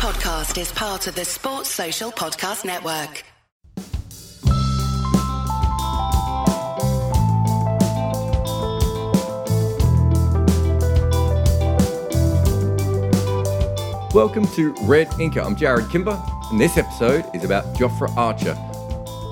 podcast is part of the Sports Social Podcast Network. Welcome to Red Inker. I'm Jarrod Kimber, and this episode is about Jofra Archer.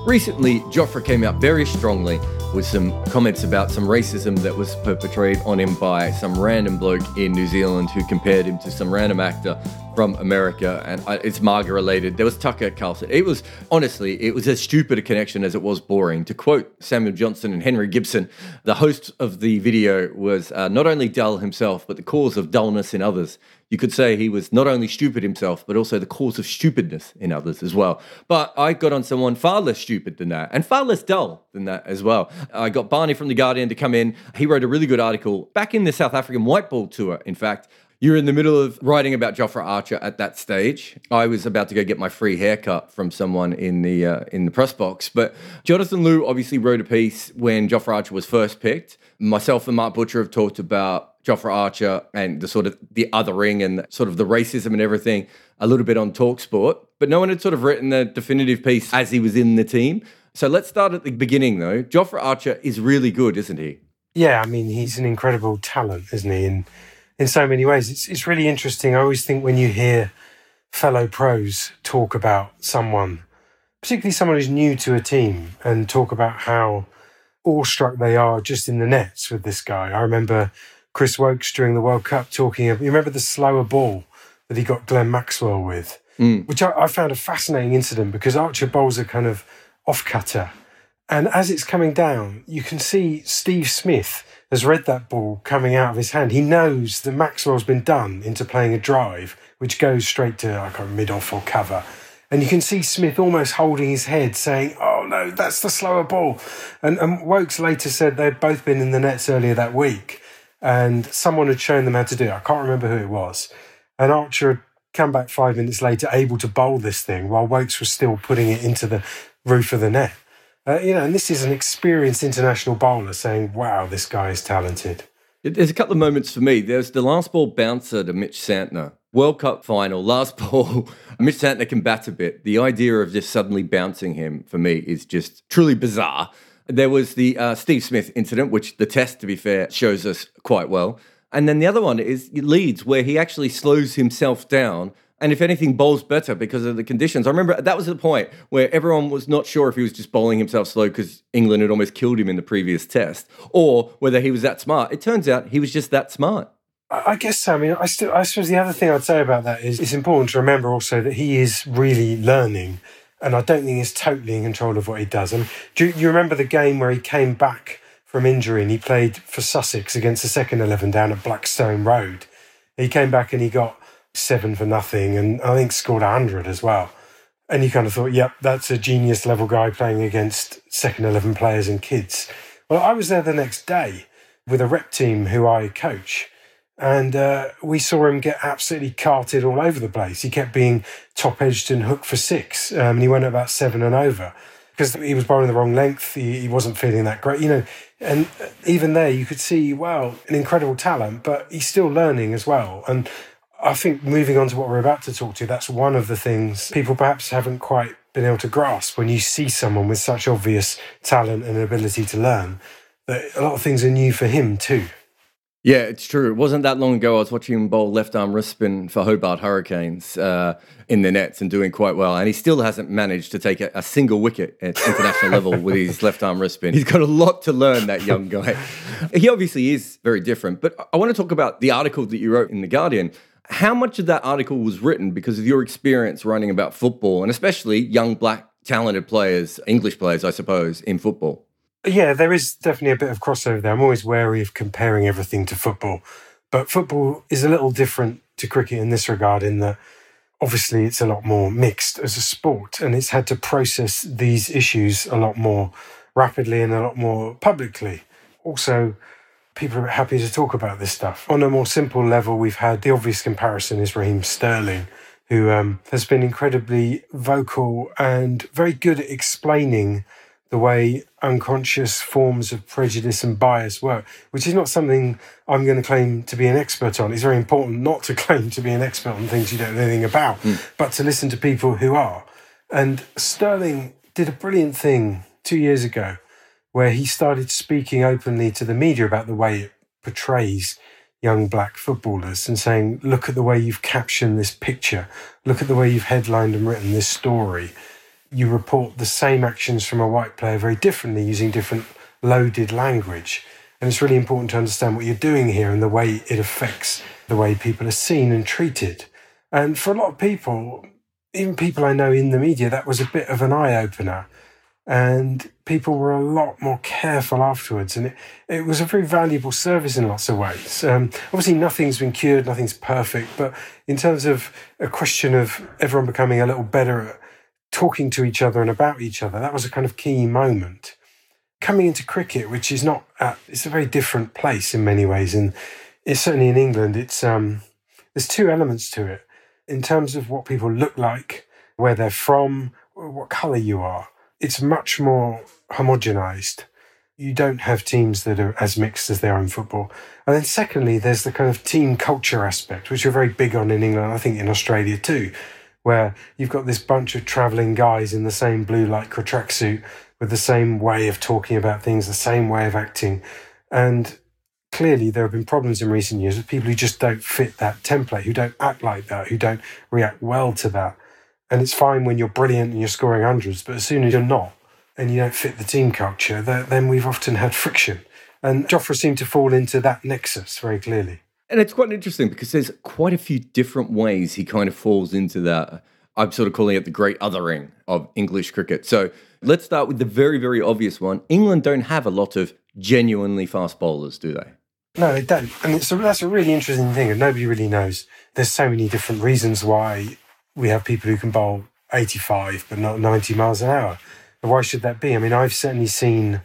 Recently, Jofra came out very strongly with some comments about some racism that was perpetrated on him by some random bloke in New Zealand who compared him to some random actor from America, and it's MAGA related. There was Tucker Carlson. It was honestly, it was as stupid a connection as it was boring. To quote Samuel Johnson and Henry Gibson, the host of the video was uh, not only dull himself, but the cause of dullness in others. You could say he was not only stupid himself, but also the cause of stupidness in others as well. But I got on someone far less stupid than that, and far less dull than that as well. I got Barney from The Guardian to come in. He wrote a really good article back in the South African White Ball Tour, in fact, you're in the middle of writing about Jofra Archer at that stage. I was about to go get my free haircut from someone in the uh, in the press box, but Jonathan Liew obviously wrote a piece when Jofra Archer was first picked. Myself and Mark Butcher have talked about Jofra Archer and the sort of the othering and sort of the racism and everything a little bit on Talksport, but no one had sort of written the definitive piece as he was in the team. So let's start at the beginning though. Jofra Archer is really good, isn't he? Yeah, I mean he's an incredible talent, isn't he? And in so many ways. It's, it's really interesting. I always think when you hear fellow pros talk about someone, particularly someone who's new to a team, and talk about how awestruck they are just in the nets with this guy. I remember Chris Woakes during the World Cup talking, of you remember the slower ball that he got Glenn Maxwell with, mm. which I, I found a fascinating incident because Archer bowls a kind of off cutter. And as it's coming down, you can see Steve Smith has read that ball coming out of his hand. He knows that Maxwell's been done into playing a drive, which goes straight to like a mid off or cover. And you can see Smith almost holding his head, saying, Oh no, that's the slower ball. And, and Woakes later said they'd both been in the nets earlier that week, and someone had shown them how to do it. I can't remember who it was. And Archer had come back five minutes later, able to bowl this thing while Woakes was still putting it into the roof of the net. Uh, you know, and this is an experienced international bowler saying, wow, this guy is talented. There's a couple of moments for me. There's the last ball bouncer to Mitch Santner. World Cup final, last ball. Mitch Santner can bat a bit. The idea of just suddenly bouncing him for me is just truly bizarre. There was the uh, Steve Smith incident, which the test, to be fair, shows us quite well. And then the other one is Leeds, where he actually slows himself down and if anything, bowls better because of the conditions. I remember that was the point where everyone was not sure if he was just bowling himself slow because England had almost killed him in the previous test, or whether he was that smart. It turns out he was just that smart. I guess so. I mean, I, I suppose the other thing I'd say about that is it's important to remember also that he is really learning, and I don't think he's totally in control of what he does. And do you, remember the game where he came back from injury and he played for Sussex against the second eleven down at Blackstone Road? He came back and he got seven for nothing, and I think scored 100 as well. And you kind of thought, yep, that's a genius level guy playing against second 11 players and kids. Well, I was there the next day with a rep team who I coach, and uh, we saw him get absolutely carted all over the place. He kept being top edged and hooked for six, um, and he went about seven and over because he was bowling the wrong length. He, he, wasn't feeling that great, you know. And even there, you could see, well, an incredible talent, but he's still learning as well. And I think moving on to what we're about to talk to, that's one of the things people perhaps haven't quite been able to grasp when you see someone with such obvious talent and ability to learn that a lot of things are new for him too. Yeah, it's true. It wasn't that long ago I was watching him bowl left arm wrist spin for Hobart Hurricanes uh, in the nets and doing quite well. And he still hasn't managed to take a, a single wicket at international level with his left arm wrist spin. He's got a lot to learn, that young guy. He obviously is very different. But I want to talk about the article that you wrote in The Guardian how much of that article was written because of your experience writing about football and especially young black talented players, English players, I suppose, in football? Yeah, there is definitely a bit of crossover there. I'm always wary of comparing everything to football, but football is a little different to cricket in this regard, in that obviously it's a lot more mixed as a sport and it's had to process these issues a lot more rapidly and a lot more publicly. Also, people are happy to talk about this stuff. On a more simple level, we've had the obvious comparison is Raheem Sterling, who um, has been incredibly vocal and very good at explaining the way unconscious forms of prejudice and bias work, which is not something I'm going to claim to be an expert on. It's very important not to claim to be an expert on things you don't know anything about, mm. but to listen to people who are. And Sterling did a brilliant thing two years ago where he started speaking openly to the media about the way it portrays young black footballers and saying, look at the way you've captioned this picture, look at the way you've headlined and written this story. You report the same actions from a white player very differently using different loaded language. And it's really important to understand what you're doing here and the way it affects the way people are seen and treated. And for a lot of people, even people I know in the media, that was a bit of an eye opener and people were a lot more careful afterwards. And it, it was a very valuable service in lots of ways. Um, obviously, nothing's been cured, nothing's perfect, but in terms of a question of everyone becoming a little better at talking to each other and about each other, that was a kind of key moment. Coming into cricket, which is not, at, it's a very different place in many ways, and it's certainly in England. It's um, there's two elements to it in terms of what people look like, where they're from, what colour you are it's much more homogenized. You don't have teams that are as mixed as they are in football. And then, secondly, there's the kind of team culture aspect, which we're very big on in England, I think in Australia too, where you've got this bunch of traveling guys in the same blue light lycra tracksuit with the same way of talking about things, the same way of acting. And clearly, there have been problems in recent years with people who just don't fit that template, who don't act like that, who don't react well to that. And it's fine when you're brilliant and you're scoring hundreds, but as soon as you're not and you don't fit the team culture, then we've often had friction. And Jofra seemed to fall into that nexus very clearly. And it's quite interesting because there's quite a few different ways he kind of falls into that. I'm sort of calling it the great othering of English cricket. So let's start with the very, very obvious one. England don't have a lot of genuinely fast bowlers, do they? No, they don't. And it's a, that's a really interesting thing, and nobody really knows. There's so many different reasons why we have people who can bowl 85 but not 90 miles an hour. And why should that be? I mean, I've certainly seen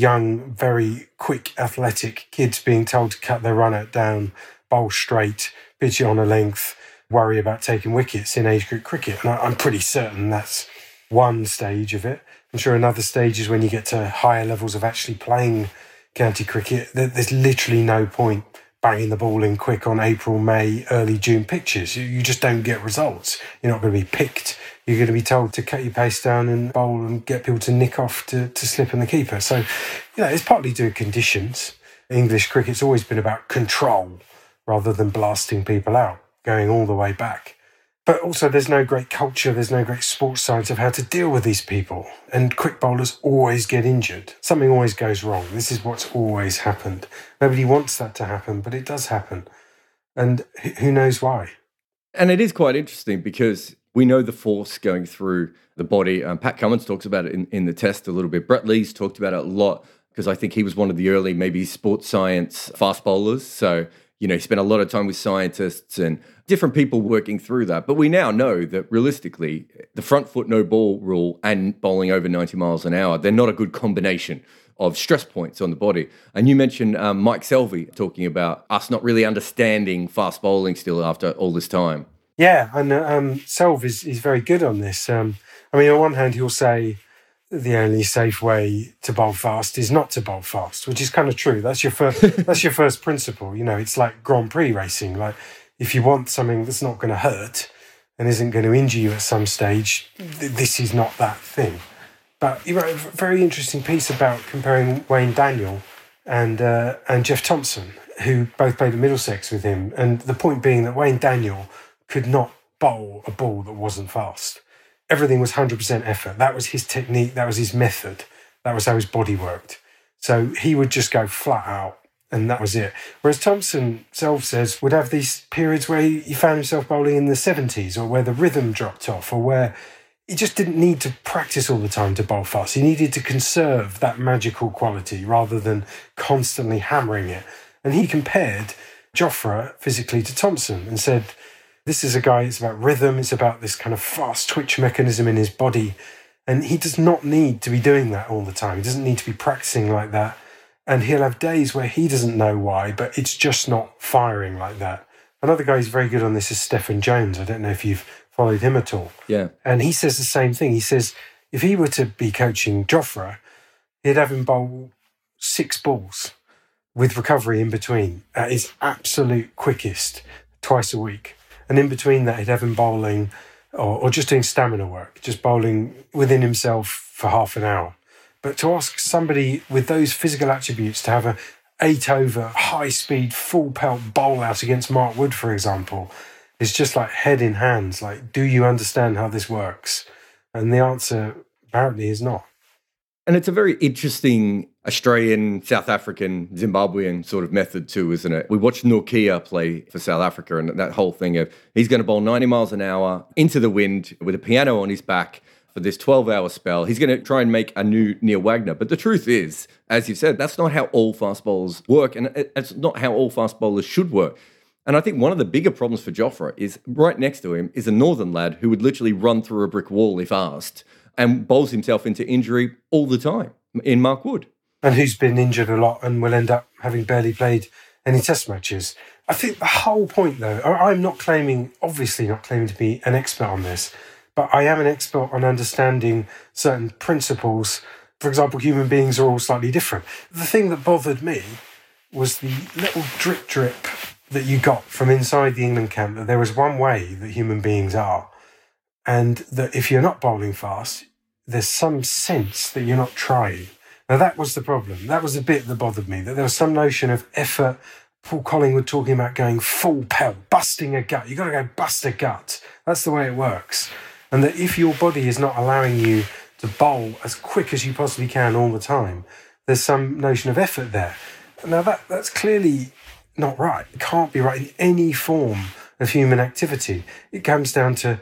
young, very quick, athletic kids being told to cut their run out down, bowl straight, pitch it on a length, worry about taking wickets in age group cricket. And I'm pretty certain that's one stage of it. I'm sure another stage is when you get to higher levels of actually playing county cricket. There's literally no point banging the ball in quick on April, May, early June pitches. You, just don't get results. You're not going to be picked. You're going to be told to cut your pace down and bowl and get people to nick off to, to slip in the keeper. So, you know, it's partly due to conditions. English cricket's always been about control rather than blasting people out, going all the way back. But also, there's no great culture, there's no great sports science of how to deal with these people. And quick bowlers always get injured. Something always goes wrong. This is what's always happened. Nobody wants that to happen, but it does happen. And who knows why? And it is quite interesting because we know the force going through the body. Um, Pat Cummins talks about it in, in the test a little bit. Brett Lee's talked about it a lot because I think he was one of the early, maybe sports science fast bowlers. So you know, he spent a lot of time with scientists and different people working through that. But we now know that realistically, the front foot no ball rule and bowling over 90 miles an hour, they're not a good combination of stress points on the body. And you mentioned um, Mike Selvey talking about us not really understanding fast bowling still after all this time. Yeah, and um, Selv is, is very good on this. Um, I mean, on one hand, he'll say, the only safe way to bowl fast is not to bowl fast, which is kind of true. That's your first that's your first principle. You know, it's like Grand Prix racing. Like if you want something that's not going to hurt and isn't going to injure you at some stage, th- this is not that thing. But you wrote a very interesting piece about comparing Wayne Daniel and uh, and Jeff Thomson, who both played at Middlesex with him, and the point being that Wayne Daniel could not bowl a ball that wasn't fast everything was 100% effort. That was his technique, that was his method, that was how his body worked. So he would just go flat out and that was it. Whereas Thomson self says would have these periods where he, found himself bowling in the 70s or where the rhythm dropped off or where he just didn't need to practice all the time to bowl fast. He needed to conserve that magical quality rather than constantly hammering it. And he compared Jofra physically to Thomson and said, this is a guy, it's about rhythm, it's about this kind of fast twitch mechanism in his body. And he does not need to be doing that all the time. He doesn't need to be practicing like that. And he'll have days where he doesn't know why, but it's just not firing like that. Another guy who's very good on this is Steffan Jones. I don't know if you've followed him at all. Yeah. And he says the same thing. He says, if he were to be coaching Jofra, he'd have him bowl six balls with recovery in between at his absolute quickest twice a week. And in between that, he'd have him bowling or, or just doing stamina work, just bowling within himself for half an hour. But to ask somebody with those physical attributes to have a eight over high speed full pelt bowl out against Mark Wood, for example, is just like head in hands. Like, do you understand how this works? And the answer apparently is not. And it's a very interesting Australian, South African, Zimbabwean sort of method too, isn't it? We watched Nortje play for South Africa and that whole thing of he's going to bowl 90 miles an hour into the wind with a piano on his back for this 12 hour spell. He's going to try and make a new Neil Wagner. But the truth is, as you've said, that's not how all fast bowlers work. And it's not how all fast bowlers should work. And I think one of the bigger problems for Jofra is right next to him is a northern lad who would literally run through a brick wall if asked and bowls himself into injury all the time in Mark Wood. And who's been injured a lot and will end up having barely played any test matches. I think the whole point, though, I'm not claiming, obviously not claiming to be an expert on this, but I am an expert on understanding certain principles. For example, human beings are all slightly different. The thing that bothered me was the little drip drip that you got from inside the England camp that there is one way that human beings are, and that if you're not bowling fast, there's some sense that you're not trying. Now, that was the problem. That was the bit that bothered me, that there was some notion of effort. Paul Collingwood talking about going full pelt, busting a gut. You've got to go bust a gut. That's the way it works. And that if your body is not allowing you to bowl as quick as you possibly can all the time, there's some notion of effort there. Now, that, that's clearly not right. It can't be right in any form of human activity. It comes down to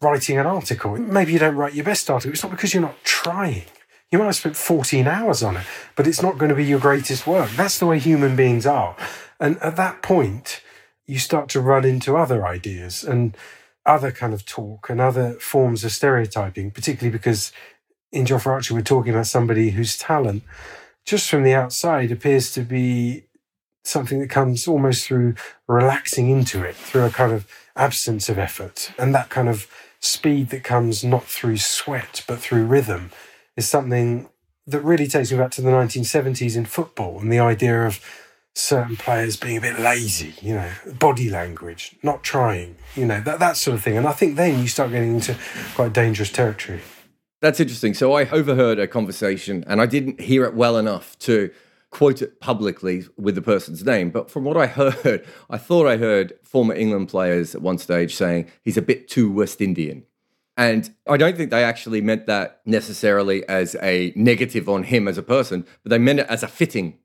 writing an article. Maybe you don't write your best article. It's not because you're not trying. You might have spent 14 hours on it, but it's not going to be your greatest work. That's the way human beings are. And at that point, you start to run into other ideas and other kind of talk and other forms of stereotyping, particularly because in Jofra Archer, we're talking about somebody whose talent, just from the outside, appears to be something that comes almost through relaxing into it, through a kind of absence of effort. And that kind of speed that comes not through sweat, but through rhythm is something that really takes me back to the 1970s in football and the idea of certain players being a bit lazy, you know, body language, not trying, you know, that, that sort of thing. And I think then you start getting into quite dangerous territory. That's interesting. So I overheard a conversation and I didn't hear it well enough to quote it publicly with the person's name. But from what I heard, I thought I heard former England players at one stage saying he's a bit too West Indian. And I don't think they actually meant that necessarily as a negative on him as a person, but they meant it as a fitting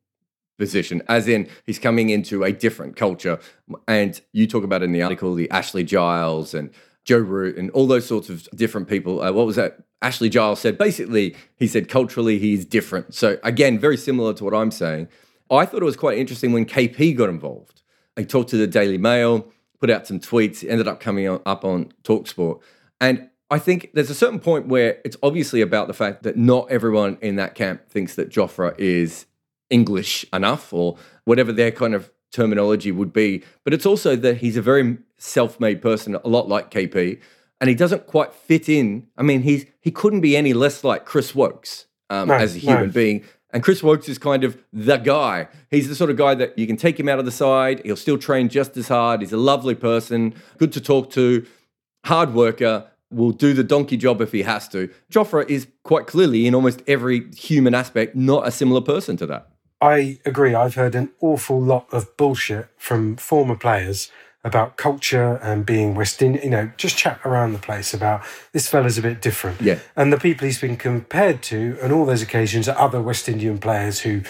position, as in he's coming into a different culture. And you talk about in the article the Ashley Giles and Joe Root and all those sorts of different people. Uh, what was that? Ashley Giles said basically, he said culturally he's different. So again, very similar to what I'm saying. I thought it was quite interesting when KP got involved. He talked to the Daily Mail, put out some tweets, ended up coming up on Talksport. And I think there's a certain point where it's obviously about the fact that not everyone in that camp thinks that Jofra is English enough or whatever their kind of terminology would be. But it's also that he's a very self-made person, a lot like KP, and he doesn't quite fit in. I mean, he's he couldn't be any less like Chris Woakes um, no, as a human no. being. And Chris Woakes is kind of the guy. He's the sort of guy that you can take him out of the side. He'll still train just as hard. He's a lovely person, good to talk to, hard worker, will do the donkey job if he has to. Jofra is quite clearly, in almost every human aspect, not a similar person to that. I agree. I've heard an awful lot of bullshit from former players about culture and being West Indian, you know, just chat around the place about this fella's a bit different. Yeah. And the people he's been compared to on all those occasions are other West Indian players who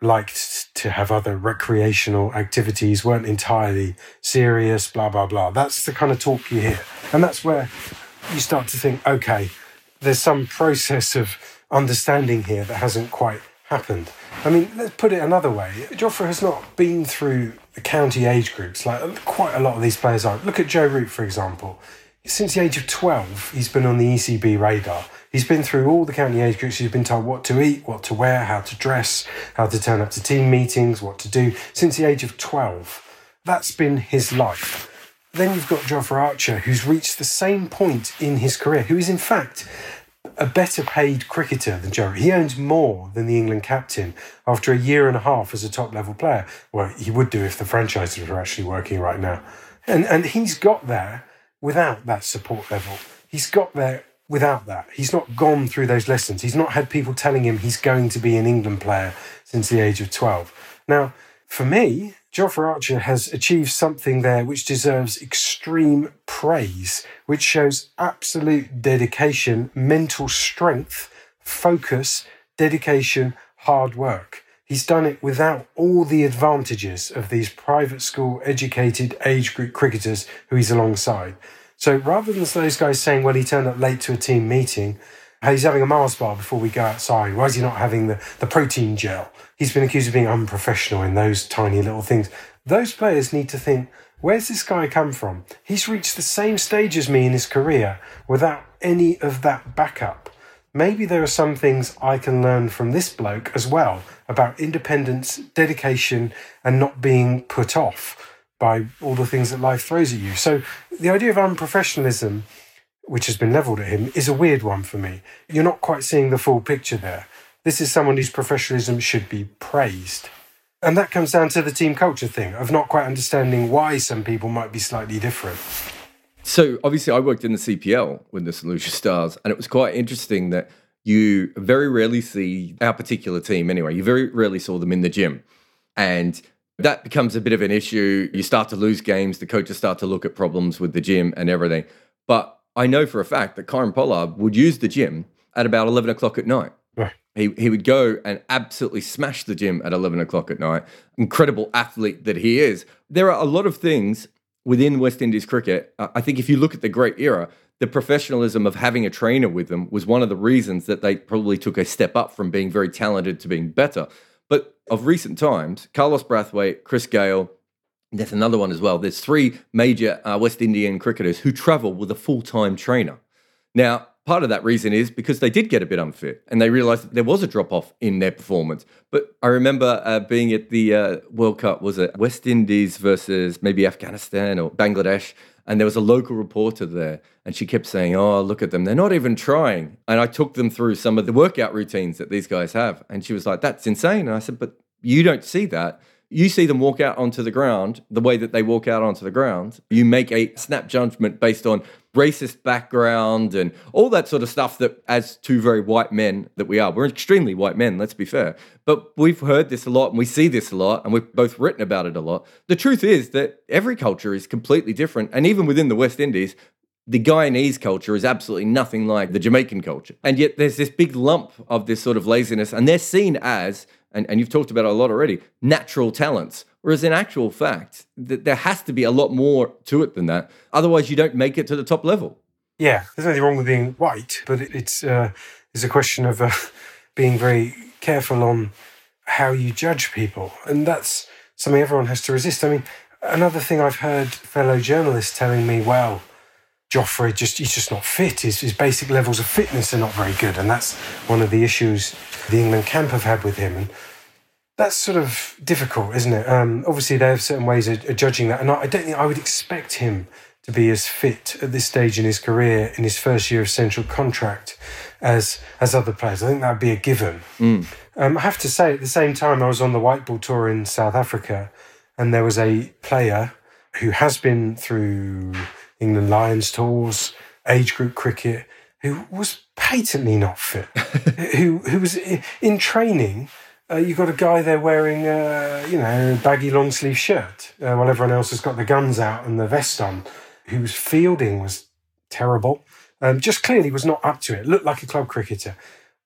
liked to have other recreational activities, weren't entirely serious, blah, blah, blah. That's the kind of talk you hear. And that's where you start to think, okay, there's some process of understanding here that hasn't quite happened. I mean, let's put it another way. Jofra has not been through the county age groups like quite a lot of these players are. Look at Joe Root, for example. Since the age of 12, he's been on the ECB radar. He's been through all the county age groups. He's been told what to eat, what to wear, how to dress, how to turn up to team meetings, what to do. Since the age of 12, that's been his life. Then you've got Jofra Archer, who's reached the same point in his career, who is in fact a better paid cricketer than Joe. He earns more than the England captain after a year and a half as a top level player. Well, he would do if the franchises were actually working right now. And, and he's got there without that support level. He's got there without that. He's not gone through those lessons. He's not had people telling him he's going to be an England player since the age of 12. Now, for me, Jofra Archer has achieved something there which deserves extreme praise, which shows absolute dedication, mental strength, focus, dedication, hard work. He's done it without all the advantages of these private school educated age group cricketers who he's alongside. So rather than those guys saying, well, he turned up late to a team meeting, he's having a Mars bar before we go outside. Why is he not having the, the protein gel? He's been accused of being unprofessional in those tiny little things. Those players need to think, where's this guy come from? He's reached the same stage as me in his career without any of that backup. Maybe there are some things I can learn from this bloke as well about independence, dedication, and not being put off by all the things that life throws at you. So the idea of unprofessionalism, which has been levelled at him, is a weird one for me. You're not quite seeing the full picture there. This is someone whose professionalism should be praised. And that comes down to the team culture thing of not quite understanding why some people might be slightly different. So obviously, I worked in the CPL with the St Lucia Stars, and it was quite interesting that you very rarely see our particular team anyway. You very rarely saw them in the gym, and that becomes a bit of an issue. You start to lose games. The coaches start to look at problems with the gym and everything. But I know for a fact that Kieron Pollard would use the gym at about 11 o'clock at night. Right. He, he would go and absolutely smash the gym at 11 o'clock at night. Incredible athlete that he is. There are a lot of things within West Indies cricket. I think if you look at the great era, the professionalism of having a trainer with them was one of the reasons that they probably took a step up from being very talented to being better. But of recent times, Carlos Brathwaite, Chris Gayle, there's another one as well. There's three major uh, West Indian cricketers who travel with a full time trainer. Now, part of that reason is because they did get a bit unfit and they realized that there was a drop off in their performance. But I remember uh, being at the uh, World Cup, was it West Indies versus maybe Afghanistan or Bangladesh? And there was a local reporter there, and she kept saying, Oh, look at them. They're not even trying. And I took them through some of the workout routines that these guys have. And she was like, That's insane. And I said, But you don't see that. You see them walk out onto the ground the way that they walk out onto the ground. You make a snap judgment based on racist background and all that sort of stuff that, as two very white men that we are, we're extremely white men, let's be fair. But we've heard this a lot and we see this a lot and we've both written about it a lot. The truth is that every culture is completely different. And even within the West Indies, the Guyanese culture is absolutely nothing like the Jamaican culture. And yet there's this big lump of this sort of laziness, and they're seen as, and, and you've talked about it a lot already, natural talents. Whereas in actual fact, th- there has to be a lot more to it than that. Otherwise, you don't make it to the top level. Yeah, there's nothing wrong with being white, but it, it's uh, it's a question of uh, being very careful on how you judge people, and that's something everyone has to resist. I mean, another thing I've heard fellow journalists telling me, well, Jofra just he's just not fit. His, his basic levels of fitness are not very good, and that's one of the issues the England camp have had with him. And that's sort of difficult, isn't it? Um, obviously, they have certain ways of, of judging that, and I, I don't think I would expect him to be as fit at this stage in his career in his first year of central contract as as other players. I think that would be a given. Mm. Um, I have to say, at the same time, I was on the white ball tour in South Africa, and there was a player who has been through England Lions tours, age group cricket, who was patently not fit, who who was in training uh, you've got a guy there wearing, uh, you know, a baggy long sleeve shirt, uh, while everyone else has got the guns out and the vest on, whose fielding was terrible. Um, just clearly was not up to it. Looked like a club cricketer.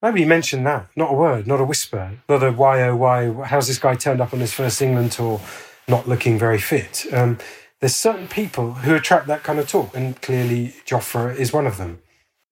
Nobody mentioned that. Not a word, not a whisper, not a why oh why. How's this guy turned up on his first England tour, not looking very fit? Um, there's certain people who attract that kind of talk, and clearly Jofra is one of them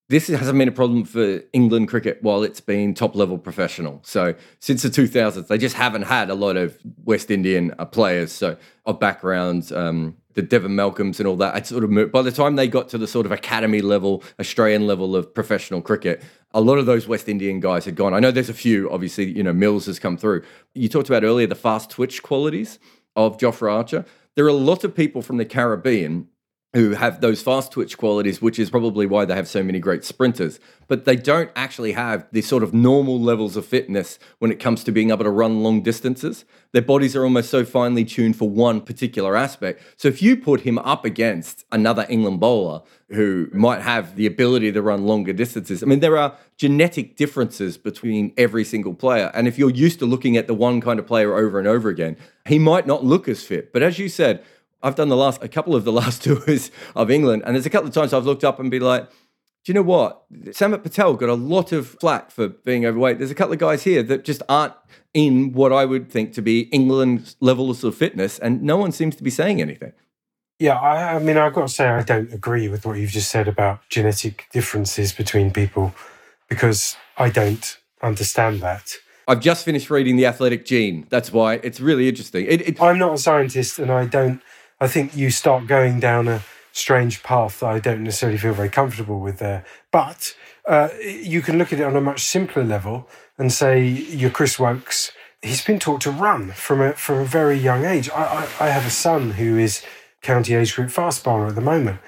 this hasn't been a problem for England cricket while it's been top level professional. So since the 2000s, they just haven't had a lot of West Indian uh, players. So of backgrounds, um, the Devon Malcolms and all that. I sort of moved, by the time they got to the sort of academy level, Australian level of professional cricket, a lot of those West Indian guys had gone. I know there's a few. Obviously, you know Mills has come through. You talked about earlier the fast twitch qualities of Jofra Archer. There are a lot of people from the Caribbean who have those fast twitch qualities, which is probably why they have so many great sprinters. But they don't actually have the sort of normal levels of fitness when it comes to being able to run long distances. Their bodies are almost so finely tuned for one particular aspect. So if you put him up against another England bowler who might have the ability to run longer distances, I mean, there are genetic differences between every single player. And if you're used to looking at the one kind of player over and over again, he might not look as fit. But as you said, I've done the last a couple of the last tours of England, and there's a couple of times I've looked up and be like, do you know what? Samit Patel got a lot of flack for being overweight. There's a couple of guys here that just aren't in what I would think to be England levels of fitness, and no one seems to be saying anything. Yeah, I, I mean, I've got to say, I don't agree with what you've just said about genetic differences between people because I don't understand that. I've just finished reading The Athletic Gene. That's why it's really interesting. It, it, I'm not a scientist and I don't I think you start going down a strange path that I don't necessarily feel very comfortable with there. But uh, you can look at it on a much simpler level and say, you're Chris Woakes. He's been taught to run from a from a very young age. I, I, I have a son who is county age group fast bowler at the moment.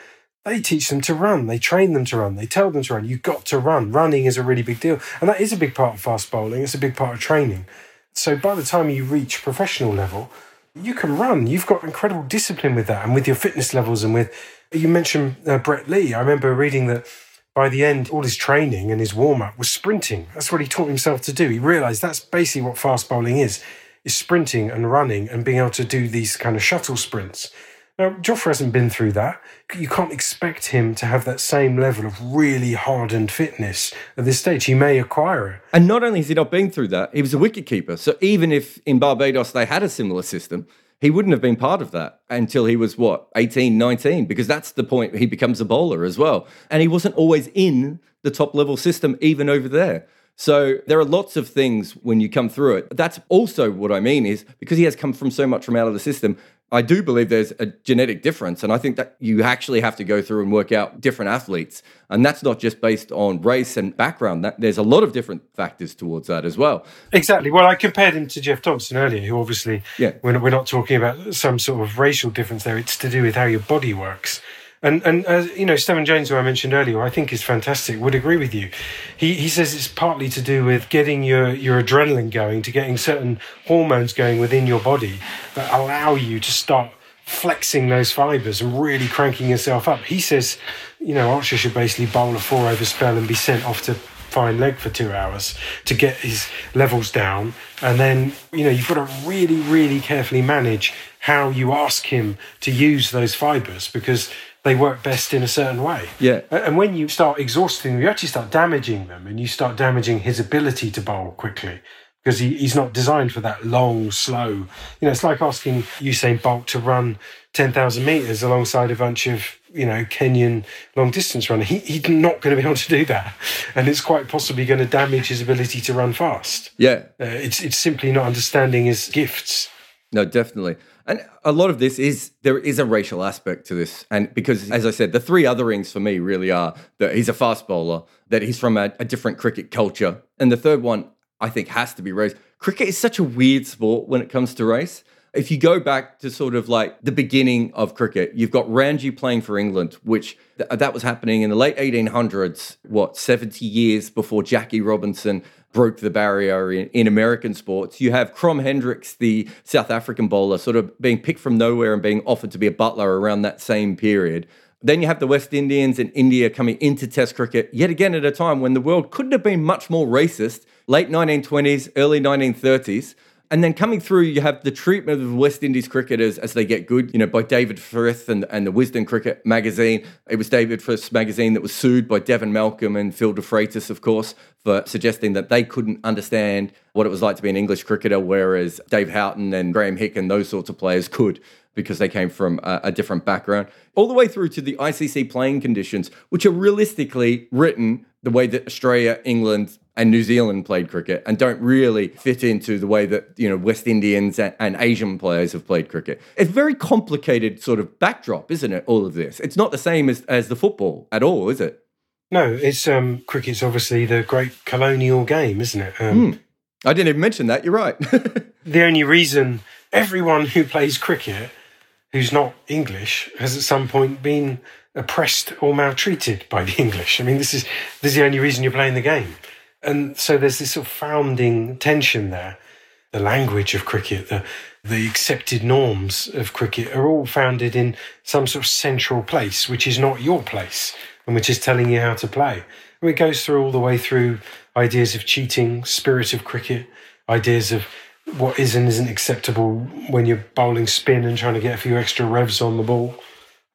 They teach them to run. They train them to run. They tell them to run. You've got to run. Running is a really big deal, and that is a big part of fast bowling. It's a big part of training. So by the time you reach professional level, you can run. You've got incredible discipline with that and with your fitness levels. And with, you mentioned uh, Brett Lee. I remember reading that by the end, all his training and his warm up was sprinting. That's what he taught himself to do. He realized that's basically what fast bowling is, is sprinting and running and being able to do these kind of shuttle sprints. Now, Jofra hasn't been through that. You can't expect him to have that same level of really hardened fitness at this stage. He may acquire it. And not only has he not been through that, he was a wicketkeeper. So even if in Barbados they had a similar system, he wouldn't have been part of that until he was what 18 19 because that's the point he becomes a bowler as well and he wasn't always in the top level system even over there so there are lots of things when you come through it that's also what i mean is because he has come from so much from out of the system I do believe there's a genetic difference. And I think that you actually have to go through and work out different athletes. And that's not just based on race and background. That, there's a lot of different factors towards that as well. Exactly. Well, I compared him to Jeff Thomson earlier, who obviously, yeah. we're, not, we're not talking about some sort of racial difference there. It's to do with how your body works. And and uh, you know, Steffan Jones, who I mentioned earlier, I think is fantastic. Would agree with you. He he says it's partly to do with getting your your adrenaline going, to getting certain hormones going within your body that allow you to start flexing those fibers and really cranking yourself up. He says, you know, Archer should basically bowl a four over spell and be sent off to fine leg for two hours to get his levels down. And then, you know, you've got to really, really carefully manage how you ask him to use those fibers because they work best in a certain way. Yeah. And when you start exhausting them, you actually start damaging them and you start damaging his ability to bowl quickly because he, he's not designed for that long, slow. You know, it's like asking Usain Bolt to run 10,000 meters alongside a bunch of, you know, Kenyan long distance runner. He, he's not going to be able to do that. And it's quite possibly going to damage his ability to run fast. Yeah. Uh, it's, it's simply not understanding his gifts. No, definitely. And a lot of this is there is a racial aspect to this, and because as I said, the three otherings for me really are that he's a fast bowler, that he's from a, a different cricket culture, and the third one I think has to be race. Cricket is such a weird sport when it comes to race. If you go back to sort of like the beginning of cricket, you've got Ranji playing for England, which th- that was happening in the late 1800s, what, 70 years before Jackie Robinson broke the barrier in, in American sports. You have Krom Hendricks, the South African bowler, sort of being picked from nowhere and being offered to be a butler around that same period. Then you have the West Indians and India coming into Test cricket, yet again at a time when the world couldn't have been much more racist, late 1920s, early 1930s. And then coming through, you have the treatment of West Indies cricketers as they get good, you know, by David Frith and, and the Wisden Cricket magazine. It was David Frith's magazine that was sued by Devon Malcolm and Phil DeFreitas, of course, for suggesting that they couldn't understand what it was like to be an English cricketer, whereas Dave Houghton and Graham Hick and those sorts of players could because they came from a, a, different background, all the way through to the ICC playing conditions, which are realistically written the way that Australia, England, and New Zealand played cricket and don't really fit into the way that you know West Indians and Asian players have played cricket. It's a very complicated sort of backdrop, isn't it? All of this. It's not the same as, as the football at all, is it? No, it's um, cricket's obviously the great colonial game, isn't it? Um, mm. I didn't even mention that. You're right. the only reason everyone who plays cricket who's not English has at some point been oppressed or maltreated by the English. I mean, this is this is the only reason you're playing the game, and so there's this sort of founding tension there. The language of cricket, the the accepted norms of cricket are all founded in some sort of central place, which is not your place, and which is telling you how to play. And it goes through all the way through ideas of cheating, spirit of cricket, ideas of what is and isn't acceptable when you're bowling spin and trying to get a few extra revs on the ball.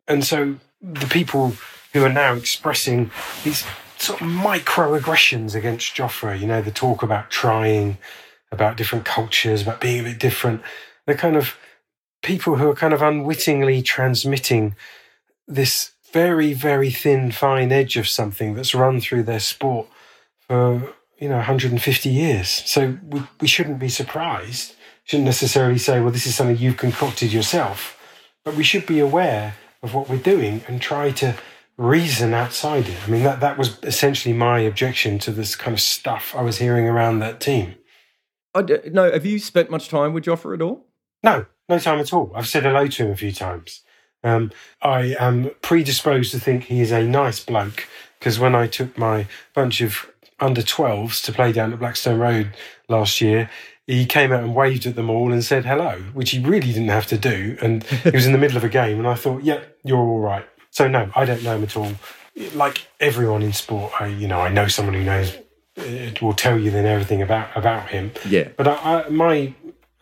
And so the people who are now expressing these sort of microaggressions against Jofra. you know, the talk about trying, about different cultures, about being a bit different, they're kind of people who are kind of unwittingly transmitting this very, very thin, fine edge of something that's run through their sport for, you know, 150 years. So we, we shouldn't be surprised. Shouldn't necessarily say, well, this is something you've concocted yourself. But we should be aware of what we're doing and try to reason outside it. I mean, that, that was essentially my objection to this kind of stuff I was hearing around that team. no, have you spent much time with Jofra at all? No, no time at all. I've said hello to him a few times. Um, I am predisposed to think he is a nice bloke because when I took my bunch of under 12s to play down at Blackstone Road last year, he came out and waved at them all and said hello, which he really didn't have to do. And he was in the middle of a game, and I thought, yeah, you're all right. So no, I don't know him at all. Like everyone in sport, I you know I know someone who knows. It will tell you then everything about about him. Yeah. But I, I, my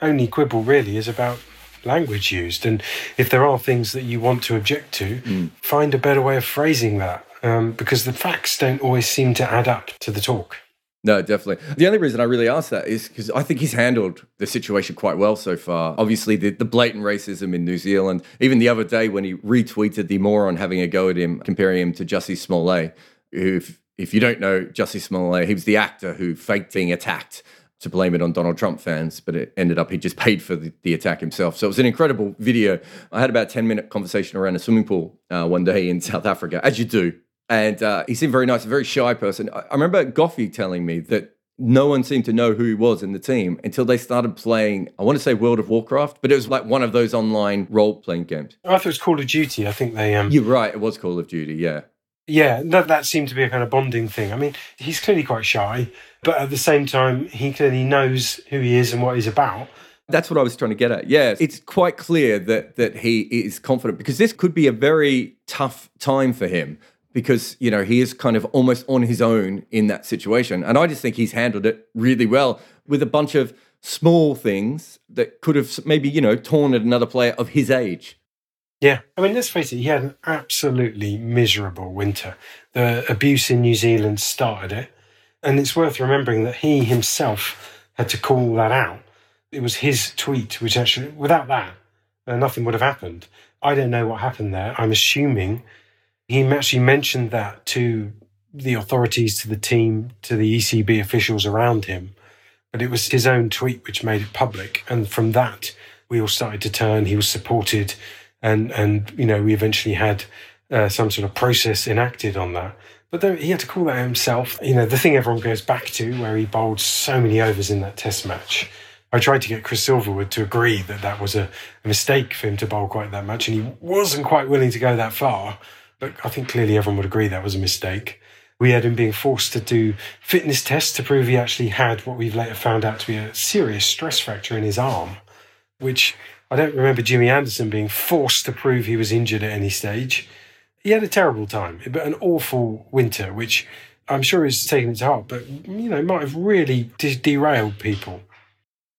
only quibble really is about language used. And if there are things that you want to object to, mm. find a better way of phrasing that um, because the facts don't always seem to add up to the talk. No, definitely. The only reason I really ask that is because I think he's handled the situation quite well so far. Obviously, the, the blatant racism in New Zealand, even the other day when he retweeted the moron having a go at him, comparing him to Jussie Smollett, who, if, if you don't know Jussie Smollett, he was the actor who faked being attacked to blame it on Donald Trump fans, but it ended up he just paid for the, the attack himself. So it was an incredible video. I had about 10 minute conversation around a swimming pool uh, one day in South Africa, as you do. And uh, he seemed very nice, a very shy person. I, I remember Goffey telling me that no one seemed to know who he was in the team until they started playing, I want to say World of Warcraft, but it was like one of those online role playing games. I thought it was Call of Duty. I think they. Um... You're right, it was Call of Duty, yeah. Yeah, that, that seemed to be a kind of bonding thing. I mean, he's clearly quite shy, but at the same time, he clearly knows who he is and what he's about. That's what I was trying to get at. Yeah, it's quite clear that that he is confident because this could be a very tough time for him because you know he is kind of almost on his own in that situation, and I just think he's handled it really well with a bunch of small things that could have maybe you know torn at another player of his age. Yeah, I mean, let's face it, he had an absolutely miserable winter. The abuse in New Zealand started it. And it's worth remembering that he himself had to call that out. It was his tweet, which actually, without that, uh, nothing would have happened. I don't know what happened there. I'm assuming he actually mentioned that to the authorities, to the team, to the ECB officials around him. But it was his own tweet which made it public. And from that, we all started to turn. He was supported. And, and you know, we eventually had uh, some sort of process enacted on that. But he had to call that himself, you know, the thing everyone goes back to, where he bowled so many overs in that Test match. I tried to get Chris Silverwood to agree that that was a mistake for him to bowl quite that much, and he wasn't quite willing to go that far. I think clearly everyone would agree that was a mistake. We had him being forced to do fitness tests to prove he actually had what we've later found out to be a serious stress fracture in his arm, which I don't remember Jimmy Anderson being forced to prove he was injured at any stage he had a terrible time, but an awful winter, which I'm sure he's taken it to heart, but you know, might have really de- derailed people.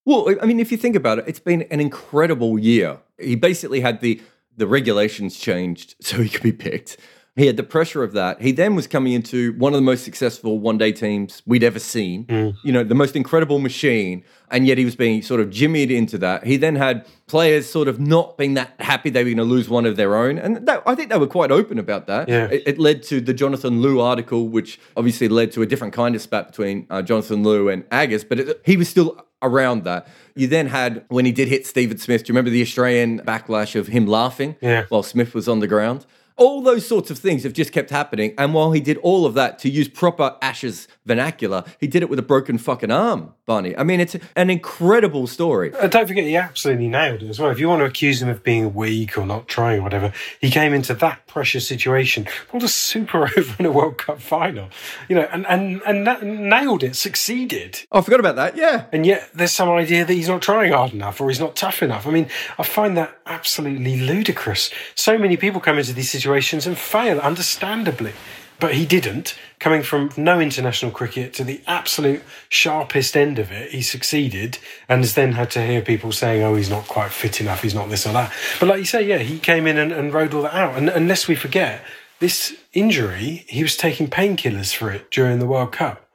Well, I mean, if you think about it, it's been an incredible year. He basically had the the regulations changed so he could be picked. He had the pressure of that. He then was coming into one of the most successful one day teams we'd ever seen, mm. you know, the most incredible machine. And yet he was being sort of jimmied into that. He then had players sort of not being that happy they were going to lose one of their own. And that, I think they were quite open about that. Yeah. It, it, led to the Jonathan Liew article, which obviously led to a different kind of spat between uh, Jonathan Liew and Aggers, but it, he was still around that. You then had, when he did hit Steven Smith, do you remember the Australian backlash of him laughing yeah. while Smith was on the ground? All those sorts of things have just kept happening. And while he did all of that, to use proper Ashes vernacular, he did it with a broken fucking arm, Barney. I mean, it's an incredible story. And don't forget, he absolutely nailed it as well. If you want to accuse him of being weak or not trying or whatever, he came into that pressure situation, pulled a super over in a World Cup final, you know, and, and, and na- nailed it, succeeded. Oh, I forgot about that. Yeah. And yet there's some idea that he's not trying hard enough or he's not tough enough. I mean, I find that absolutely ludicrous. So many people come into these situations and fail, understandably. But he didn't. Coming from no international cricket to the absolute sharpest end of it, he succeeded and has then had to hear people saying, oh, he's not quite fit enough, he's not this or that. But like you say, yeah, he came in and, and rode all that out. And unless we forget, this injury, he was taking painkillers for it during the World Cup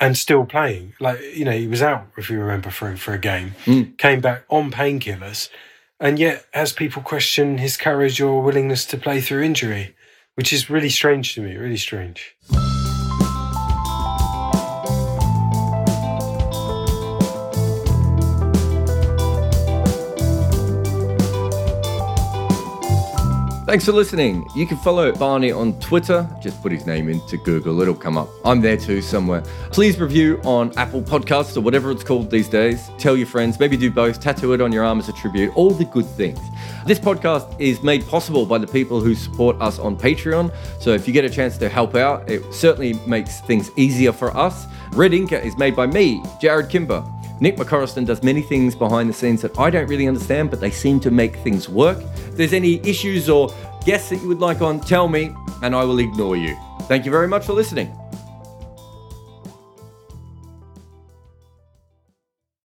and still playing. Like, you know, he was out, if you remember, for, for a game, Mm. came back on painkillers, and yet has people question his courage or willingness to play through injury, which is really strange to me, really strange. Thanks for listening. You can follow Barney on Twitter. Just put his name into Google, it'll come up. I'm there too somewhere. Please review on Apple Podcasts or whatever it's called these days. Tell your friends, maybe do both, tattoo it on your arm as a tribute, all the good things. This podcast is made possible by the people who support us on Patreon. So if you get a chance to help out, it certainly makes things easier for us. Red Inker is made by me, Jarrod Kimber. Nick McCorriston does many things behind the scenes that I don't really understand, but they seem to make things work. If there's any issues or guests that you would like on, tell me, and I will ignore you. Thank you very much for listening.